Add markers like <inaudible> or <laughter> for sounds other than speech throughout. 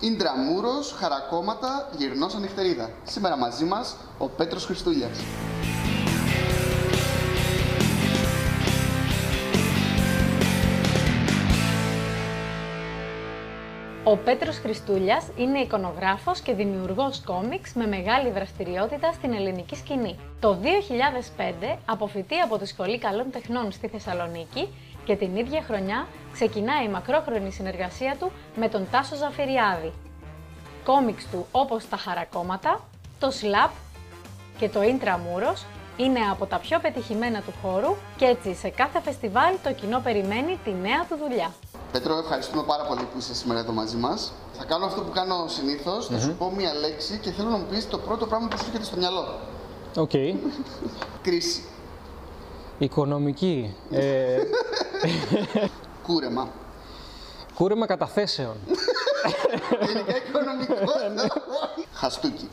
Ίντραμούρος, χαρακόμματα, γυρνός ανοιχτερίδα. Σήμερα μαζί μας ο Πέτρος Χριστούλιας. Ο Πέτρος Χριστούλιας είναι εικονογράφος και δημιουργός κόμιξ με μεγάλη δραστηριότητα στην ελληνική σκηνή. Το 2005 αποφυτεί από τη Σχολή Καλών Τεχνών στη Θεσσαλονίκη και την ίδια χρονιά ξεκινάει η μακρόχρονη συνεργασία του με τον Τάσο Ζαφειριάδη. Κόμιξ του όπως τα χαρακόμματα, το Slap και το Intra Muros είναι από τα πιο πετυχημένα του χώρου και έτσι σε κάθε φεστιβάλ το κοινό περιμένει τη νέα του δουλειά. Πέτρο, ευχαριστούμε πάρα πολύ που είσαι σήμερα εδώ μαζί μας. Θα κάνω αυτό που κάνω συνήθως. Θα σου πω μία λέξη και θέλω να μου πεις το πρώτο πράγμα που σου έρχεται στο μυαλό. Οκ. Κρίση. Οικονομική. Ε, <laughs> Κούρεμα. κούρεμα καταθέσεων. Γενικά οικονομικός. Χαστούκι.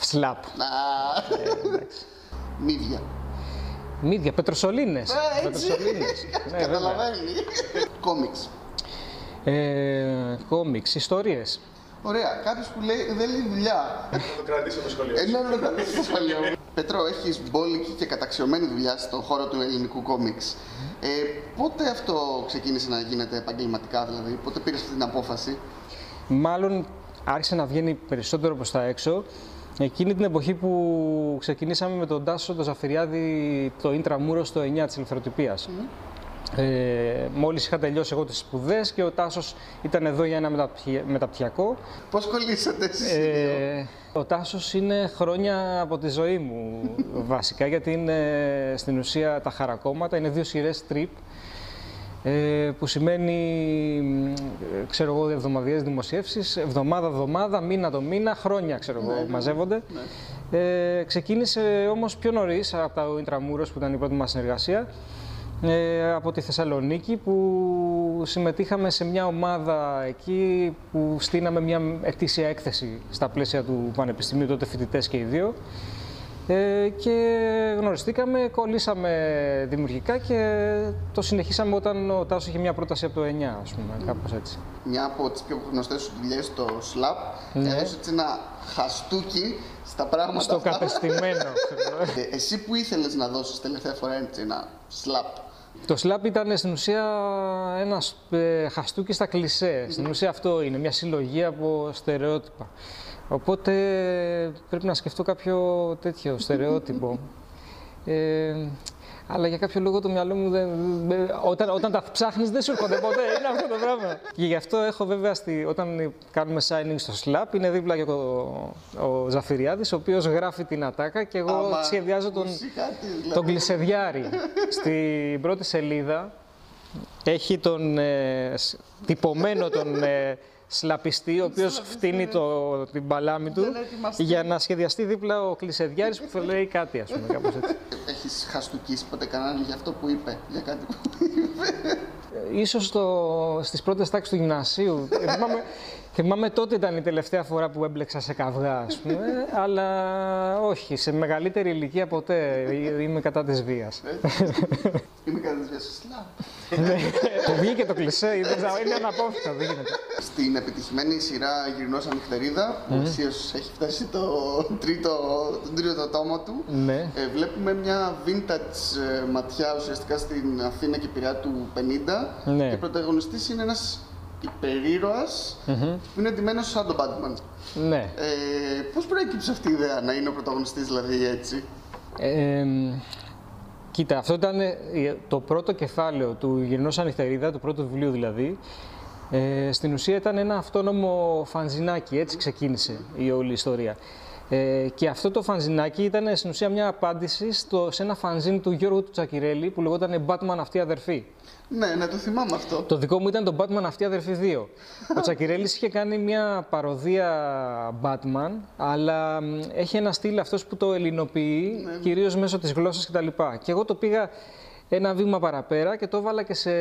Σλαπ. Α, Μύδια. Μύδια, πετροσολίνες. Ε, έτσι. Πετροσολίνες. <laughs> Ναι, βέβαια. Καταλαβαίνει. Κόμιξ. Ε, κόμιξ, ιστορίες. Ωραία. Κάποιος που λέει δεν λέει δουλειά. Θα το κρατήσω το σχολείο. Ε, ναι, ναι, ναι, στο σχολείο. Πέτρο, έχεις μπόλικη και καταξιωμένη δουλειά στον χώρο του ελληνικού κόμιξ. Ε, πότε αυτό ξεκίνησε να γίνεται επαγγελματικά, δηλαδή, πότε πήρες αυτή την απόφαση; Μάλλον άρχισε να βγαίνει περισσότερο προς τα έξω. Εκείνη την εποχή που ξεκινήσαμε με τον Τάσο τον Ζαφειριάδη το Intra Muros στο 9 της Ελευθεροτυπίας. Ε, μόλις είχα τελειώσει εγώ τις σπουδές και ο Τάσος ήταν εδώ για ένα μεταπτυχια- μεταπτυχιακό. Πώς κολλήσατε εσείς οι δύο; Ε, ο Τάσος είναι χρόνια από τη ζωή μου <laughs> βασικά γιατί είναι στην ουσία τα Χαρακώματα, είναι δύο σειρές strip ε, που σημαίνει, μ, ξέρω εγώ, εβδομαδιαίες δημοσιεύσεις, εβδομάδα-εβδομάδα, μήνα το μήνα, χρόνια, ξέρω εγώ, μαζεύονται. Ε, ξεκίνησε όμως πιο νωρίς από τα Intra Muros που ήταν η πρώτη μας συνεργασία, ε, από τη Θεσσαλονίκη που συμμετείχαμε σε μια ομάδα εκεί που στείναμε μια ετήσια έκθεση στα πλαίσια του Πανεπιστημίου, τότε φοιτητές και οι δύο. Ε, και γνωριστήκαμε, κολλήσαμε δημιουργικά και το συνεχίσαμε όταν ο Τάσος είχε μια πρόταση από το 9, ας πούμε, κάπως έτσι. Μια από τις πιο γνωστές σου δουλειές στο Slap Ναι. έδωσε έτσι ένα χαστούκι στα πράγματα Στο αυτά. κατεστημένο. ξέρω. Ε, εσύ που ήθελες να δώσεις τελευταία φορά έτσι ένα slap. Το slap ήταν στην ουσία ένας ε, χαστούκι στα κλισέ. Στην ουσία αυτό είναι, μια συλλογή από στερεότυπα. Οπότε πρέπει να σκεφτώ κάποιο τέτοιο στερεότυπο. Ε, αλλά για κάποιο λόγο το μυαλό μου δεν. δεν- όταν, όταν τα ψάχνεις, δεν σου έρχονται ποτέ. <laughs> Είναι αυτό το πράγμα. Και γι' αυτό έχω βέβαια στη, όταν κάνουμε signing στο Slap, είναι δίπλα και ο, ο Ζαφυριάδης, ο οποίος γράφει την ατάκα και εγώ Άμα σχεδιάζω τον, ακούσει κάτι, δηλαδή. τον κλεισεδιάρη. Στην πρώτη σελίδα έχει τον ε, σ- τυπωμένο τον ε, σλαπιστή, ο οποίος φτύνει το, την παλάμη του Για να ετοιμαστεί. για να σχεδιαστεί δίπλα ο κλεισεδιάρης που θα λέει κάτι, ας πούμε, κάπως έτσι. Έχεις χαστούκίσει ποτέ κανέναν για αυτό που είπε, για κάτι που είπε; Ε, Ίσως στο, στις πρώτες τάξεις του γυμνασίου. Ε, θυμάμαι, θυμάμαι τότε ήταν η τελευταία φορά που έμπλεξα σε καυγά, ας πούμε, <laughs> αλλά όχι, σε μεγαλύτερη ηλικία ποτέ Ε, είμαι κατά της βίας. Είμαι κατά της διάσταση slap. Ναι, το βγήκε το κλισέ, δεν ξέρω, είναι αναπόφευκτο, δεν γίνεται. Στην επιτυχημένη σειρά Γυρνό Ανοιχτερίδα, που ουσίω έχει φτάσει το τρίτο, τον τρίτο τόμο του, Ναι. ε, βλέπουμε μια vintage ε, ματιά ουσιαστικά στην Αθήνα και Πειραιά του 50 Ναι. και πρωταγωνιστής είναι ένας υπερήρωας που είναι εντυμένος σαν τον Batman. Ναι. Ε, πώς προέκυψε αυτή η ιδέα να είναι ο πρωταγωνιστής δηλαδή έτσι; Ε, μ, κοίτα, αυτό ήταν ε, το πρώτο κεφάλαιο του Γυρνός Ανοιχτερίδα, του πρώτου βιβλίου δηλαδή. Ε, στην ουσία ήταν ένα αυτόνομο φανζινάκι, έτσι ξεκίνησε η όλη ιστορία. Ε, και αυτό το φανζινάκι ήταν στην ουσία μια απάντηση στο, σε ένα φανζίν του Γιώργου του Τσακυρέλη που λεγόταν Batman αυτή αδερφή. Ναι, ναι, το θυμάμαι αυτό. Το δικό μου ήταν το Batman αυτή αδερφή 2. Ο Τσακυρέλης είχε κάνει μια παροδία Batman, αλλά μ, έχει ένα στυλ αυτός που το ελληνοποιεί, κυρίως μέσω της γλώσσας κτλ. Και εγώ το πήγα ένα βήμα παραπέρα και το έβαλα και σε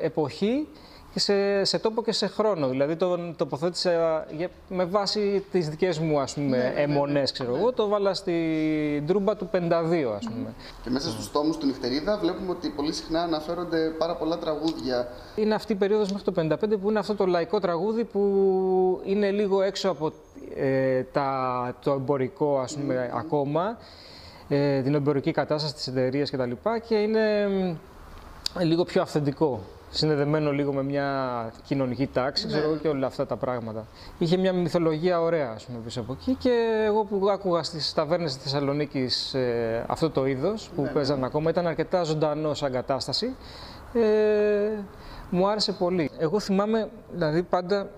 εποχή και σε, σε τόπο και σε χρόνο. Δηλαδή τον τοποθέτησα με βάση τις δικές μου ας πούμε, ναι, αιμονές, ναι, ξέρω εγώ, το βάλα στην τρούμπα του 52 ας πούμε. Και μέσα στους τόμους του Νυχτερίδα βλέπουμε ότι πολύ συχνά αναφέρονται πάρα πολλά τραγούδια. Είναι αυτή η περίοδος μέχρι το 55 που είναι αυτό το λαϊκό τραγούδι που είναι λίγο έξω από ε, τα, το εμπορικό ας πούμε, ακόμα, ε, την εμπορική κατάσταση της εταιρείας κτλ. Και, και είναι λίγο πιο αυθεντικό συνδεδεμένο λίγο με μια κοινωνική τάξη, ναι. ξέρω και όλα αυτά τα πράγματα. Είχε μια μυθολογία ωραία, ας πούμε, πίσω από εκεί και εγώ που άκουγα στις ταβέρνες της Θεσσαλονίκης ε, αυτό το είδος που ναι, παίζαν ναι. ακόμα, ήταν αρκετά ζωντανό σαν κατάσταση. Ε, μου άρεσε πολύ. Εγώ θυμάμαι, δηλαδή, πάντα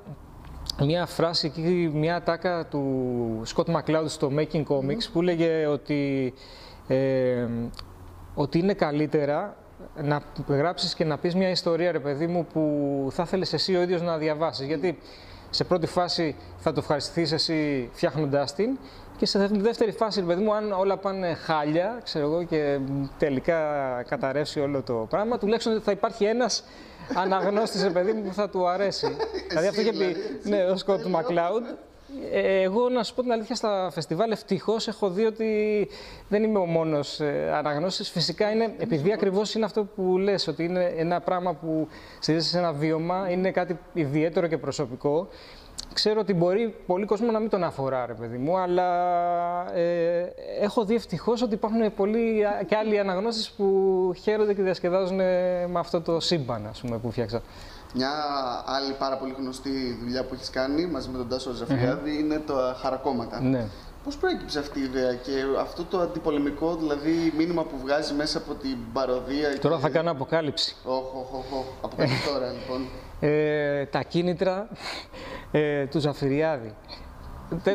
μια φράση εκεί, μια τάκα του Scott McCloud στο Making Comics που έλεγε ότι, ε, ότι είναι καλύτερα να γράψεις και να πεις μια ιστορία, ρε παιδί μου, που θα ήθελε εσύ ο ίδιος να διαβάσεις. Γιατί σε πρώτη φάση θα το ευχαριστηθείς εσύ φτιάχνοντάς την, και σε δεύτερη φάση, ρε παιδί μου, αν όλα πάνε χάλια, ξέρω εγώ, και τελικά καταρρεύσει όλο το πράγμα, τουλάχιστον θα υπάρχει ένας αναγνώστης, ρε παιδί μου, που θα του αρέσει. <laughs> δηλαδή αυτό είχε πει δηλαδή, ναι, ο Σκότ Μακλάουντ. Ε, εγώ να σου πω την αλήθεια στα φεστιβάλ ευτυχώς έχω δει ότι δεν είμαι ο μόνος ε, αναγνώστης. Φυσικά είναι, επειδή ακριβώς είναι αυτό που λες, ότι είναι ένα πράγμα που στηρίζεται σε ένα βίωμα, είναι κάτι ιδιαίτερο και προσωπικό. Ξέρω ότι μπορεί πολύ κόσμο να μην τον αφορά, ρε παιδί μου, αλλά ε, έχω δει ευτυχώς ότι υπάρχουν πολλοί και άλλοι αναγνώσει που χαίρονται και διασκεδάζουν με αυτό το σύμπαν, ας πούμε, που φτιάξα. Μια άλλη πάρα πολύ γνωστή δουλειά που έχεις κάνει μαζί με τον Τάσο Ζαφριάδη είναι τα χαρακόμματα. Ναι. Πώς προέκυψε αυτή η ιδέα και αυτό το αντιπολεμικό δηλαδή μήνυμα που βγάζει μέσα από την παροδία. Τώρα θα κάνω αποκάλυψη. Όχι, όχι, όχι. Αποκάλυψη <laughs> τώρα λοιπόν. Ε, τα κίνητρα ε, του Ζαφυριάδη.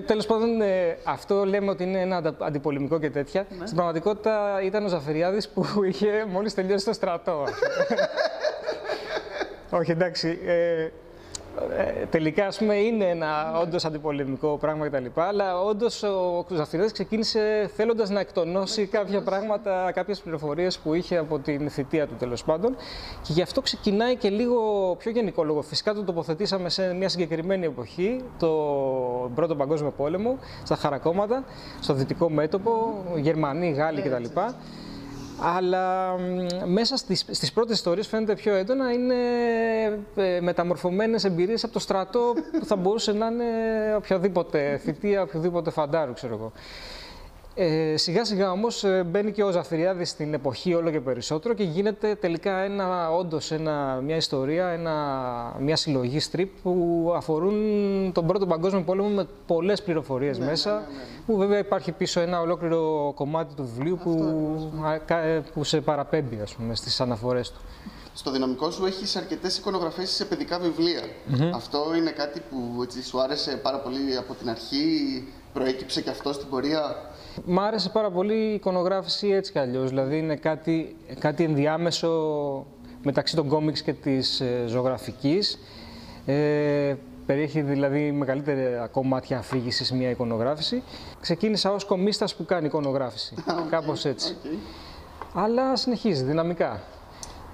Τέλος πάντων, ε, αυτό λέμε ότι είναι ένα αντιπολεμικό και τέτοια. Ναι. Στην πραγματικότητα ήταν ο Ζαφυριάδης που είχε μόλις τελειώσει το στρατό. <laughs> Όχι, εντάξει. Ε, ε, τελικά, ας πούμε, είναι ένα όντως αντιπολεμικό πράγμα κτλ. Αλλά όντως ο Κουζαφυρίδη ξεκίνησε θέλοντας να εκτονώσει κάποια πράγματα, κάποιες πληροφορίες που είχε από την θητεία του τέλος πάντων. Και γι' αυτό ξεκινάει και λίγο πιο γενικό λόγο. Φυσικά το τοποθετήσαμε σε μια συγκεκριμένη εποχή, το Πρώτο Παγκόσμιο Πόλεμο, στα χαρακόμματα, στο δυτικό μέτωπο, Γερμανοί, Γάλλοι κτλ. Αλλά μέσα στις, στις πρώτες ιστορίες φαίνεται πιο έντονα είναι ε, μεταμορφωμένες εμπειρίες από το στρατό που θα μπορούσε να είναι οποιοδήποτε θητεία, οποιοδήποτε φαντάρου, ξέρω εγώ. Ε, σιγά σιγά όμως ε, μπαίνει και ο Ζαφυριάδης στην εποχή όλο και περισσότερο και γίνεται τελικά ένα, όντως ένα, μια ιστορία, ένα, μια συλλογή strip που αφορούν τον Πρώτο Παγκόσμιο Πόλεμο με πολλές πληροφορίες ναι, μέσα ναι, ναι, ναι, που βέβαια υπάρχει πίσω ένα ολόκληρο κομμάτι του βιβλίου που, ε, που σε παραπέμπει ας πούμε, στις αναφορές του. Στο δυναμικό σου έχεις αρκετές εικονογραφίες σε παιδικά βιβλία. Αυτό είναι κάτι που έτσι, σου άρεσε πάρα πολύ από την αρχή, προέκυψε και αυτό στην πορεία; Μ' άρεσε πάρα πολύ η εικονογράφηση έτσι κι αλλιώς, δηλαδή είναι κάτι, κάτι ενδιάμεσο μεταξύ των κόμιξ και της ε, ζωγραφικής. Ε, περιέχει δηλαδή μεγαλύτερα κομμάτια αφήγησης σε μια εικονογράφηση. Ξεκίνησα ως κομίστας που κάνει εικονογράφηση, <laughs> okay, κάπως έτσι. Okay. Αλλά συνεχίζει δυναμικά.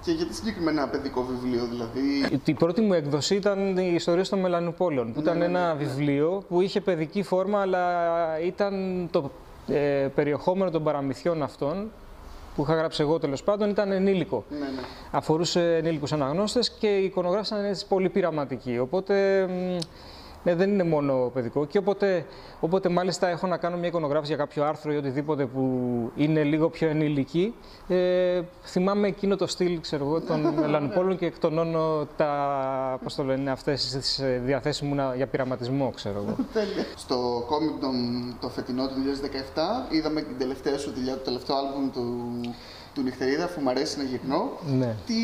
Και γιατί συγκεκριμένα ένα παιδικό βιβλίο, δηλαδή. Η πρώτη μου έκδοση ήταν η ιστορία των Μελανουπόλεων, που ναι, ήταν ναι, ένα ναι, βιβλίο που είχε παιδική φόρμα, αλλά ήταν το ε, περιεχόμενο των παραμυθιών αυτών που είχα γράψει εγώ τέλος πάντων ήταν ενήλικο. Ναι, ναι. Αφορούσε ενήλικους αναγνώστες και η εικονογράφηση ήταν πολύ πειραματική. Οπότε ναι, δεν είναι μόνο παιδικό. Και όποτε, όποτε μάλιστα έχω να κάνω μια εικονογράφηση για κάποιο άρθρο ή οτιδήποτε που είναι λίγο πιο ενήλικη, ε, θυμάμαι εκείνο το στυλ ξέρω εγώ, των <laughs> Μελανουπόλων και εκτονώνω τα, πώς το λένε, αυτές τις ε, διαθέσεις μου για πειραματισμό, ξέρω εγώ. <laughs> Στο κόμικ το φετινό του 2017 είδαμε την τελευταία σου δουλειά, το τελευταίο άλμπουμ του του νυχτερίδα, αφού μου αρέσει να γυρνώ. Ναι. Τι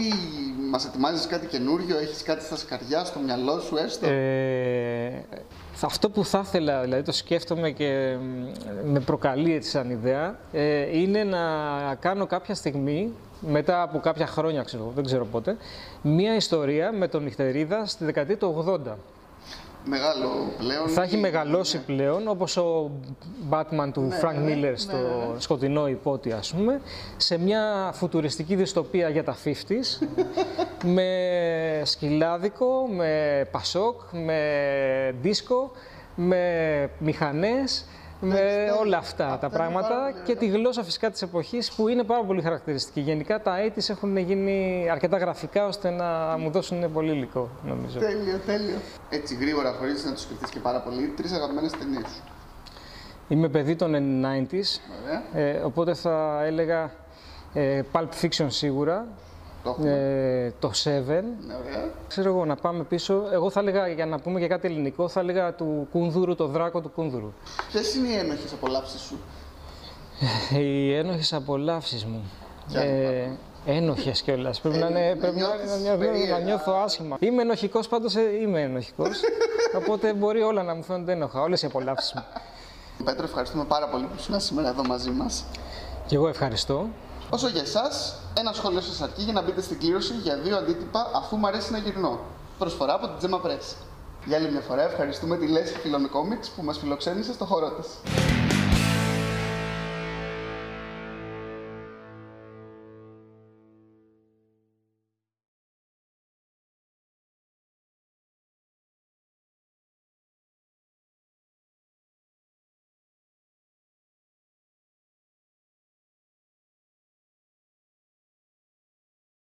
μας ετοιμάζεις κάτι καινούριο, έχεις κάτι στα σκαριά, στο μυαλό σου, έστω; Ε, αυτό που θα ήθελα, δηλαδή το σκέφτομαι και με προκαλεί έτσι σαν ιδέα, ε, είναι να κάνω κάποια στιγμή, μετά από κάποια χρόνια, ξέρω, δεν ξέρω πότε, μία ιστορία με τον Νυχτερίδα στη δεκαετία του 80. Μεγάλο πλέον. Θα έχει ή- μεγαλώσει ναι. πλέον, όπως ο Batman του Ναι, Frank ναι, Miller ναι, στο ναι, ναι. σκοτεινό υπότι, ας πούμε, σε μια φουτουριστική δυστοπία για τα 50s, <laughs> με σκυλάδικο, με πασόκ, με δίσκο, με μηχανές, με τέλεια. όλα αυτά Αυτά τα είναι πράγματα πάρα πολύ και τη γλώσσα φυσικά της εποχής που είναι πάρα πολύ χαρακτηριστική. Γενικά τα 80s έχουν γίνει αρκετά γραφικά ώστε να μου δώσουν πολύ υλικό, νομίζω. Τέλειο, τέλειο. Έτσι γρήγορα, χωρίς να το σκεφτείς και πάρα πολύ, τρεις αγαπημένες ταινίες σου. Είμαι παιδί των 90s, Ωραία. ε, οπότε θα έλεγα ε, Pulp Fiction σίγουρα, Το έχουμε. ε, το Seven. Ναι, ωραία. Ξέρω εγώ να πάμε πίσω. Εγώ θα έλεγα, για να πούμε και κάτι ελληνικό, θα έλεγα του Κούνδουρου, το δράκο του Κούνδουρου. Ποιες είναι οι ένοχες απολαύσεις σου; Οι ένοχες απολαύσεις μου. Ποια είναι, Ε, ένοχες κιόλας. Πρέπει να, είναι, να πρέπει να, νιώθεις να, νιώθω, περίεργα. να νιώθω άσχημα. Είμαι ενοχικός, πάντως ε, είμαι ενοχικός. <laughs> οπότε μπορεί όλα να μου φαίνονται ένοχα, όλες οι απολαύσεις μου. Πέτρο, ευχαριστούμε πάρα πολύ που ήσουν σήμερα εδώ μαζί μας. Και εγώ ευχαριστώ. Όσο για εσάς, ένα σχόλιο σας αρκεί για να μπείτε στην κλήρωση για δύο αντίτυπα αφού μου αρέσει να γυρνώ. Προσφορά από την Gemma Press. Για άλλη μια φορά ευχαριστούμε τη Λέση Φιλών Comics που μας φιλοξένησε στο χώρο της.